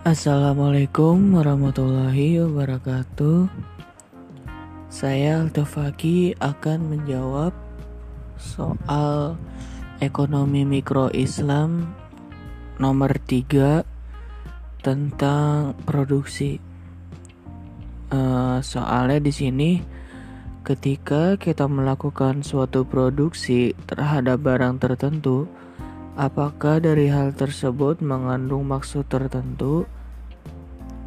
Assalamualaikum warahmatullahi wabarakatuh. Saya Altofaki akan menjawab soal ekonomi mikro Islam nomor 3 tentang produksi. Uh, soalnya di sini ketika kita melakukan suatu produksi terhadap barang tertentu, Apakah dari hal tersebut mengandung maksud tertentu?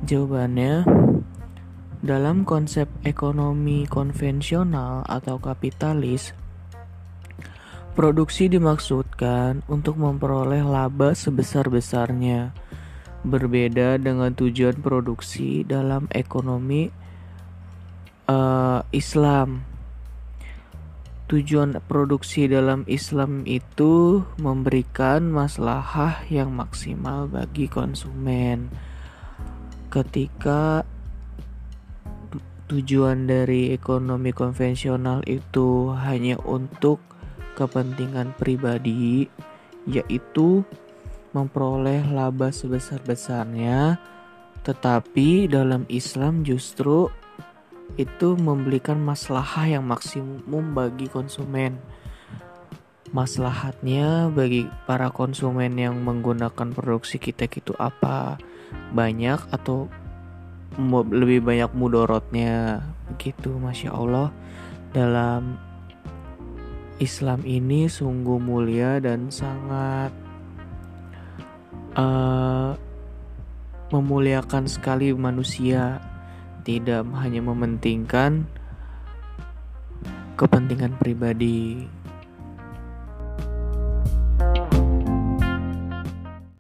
Jawabannya, dalam konsep ekonomi konvensional atau kapitalis, produksi dimaksudkan untuk memperoleh laba sebesar-besarnya. Berbeda dengan tujuan produksi dalam ekonomi uh, Islam Tujuan produksi dalam Islam itu memberikan maslahah yang maksimal bagi konsumen. Ketika tujuan dari ekonomi konvensional itu hanya untuk kepentingan pribadi, yaitu memperoleh laba sebesar-besarnya, tetapi dalam Islam justru itu memberikan maslahah yang maksimum bagi konsumen. Maslahatnya bagi para konsumen yang menggunakan produksi kita itu apa? Banyak atau lebih banyak mudorotnya begitu Masya Allah dalam Islam ini sungguh mulia dan sangat uh, memuliakan sekali manusia tidak hanya mementingkan kepentingan pribadi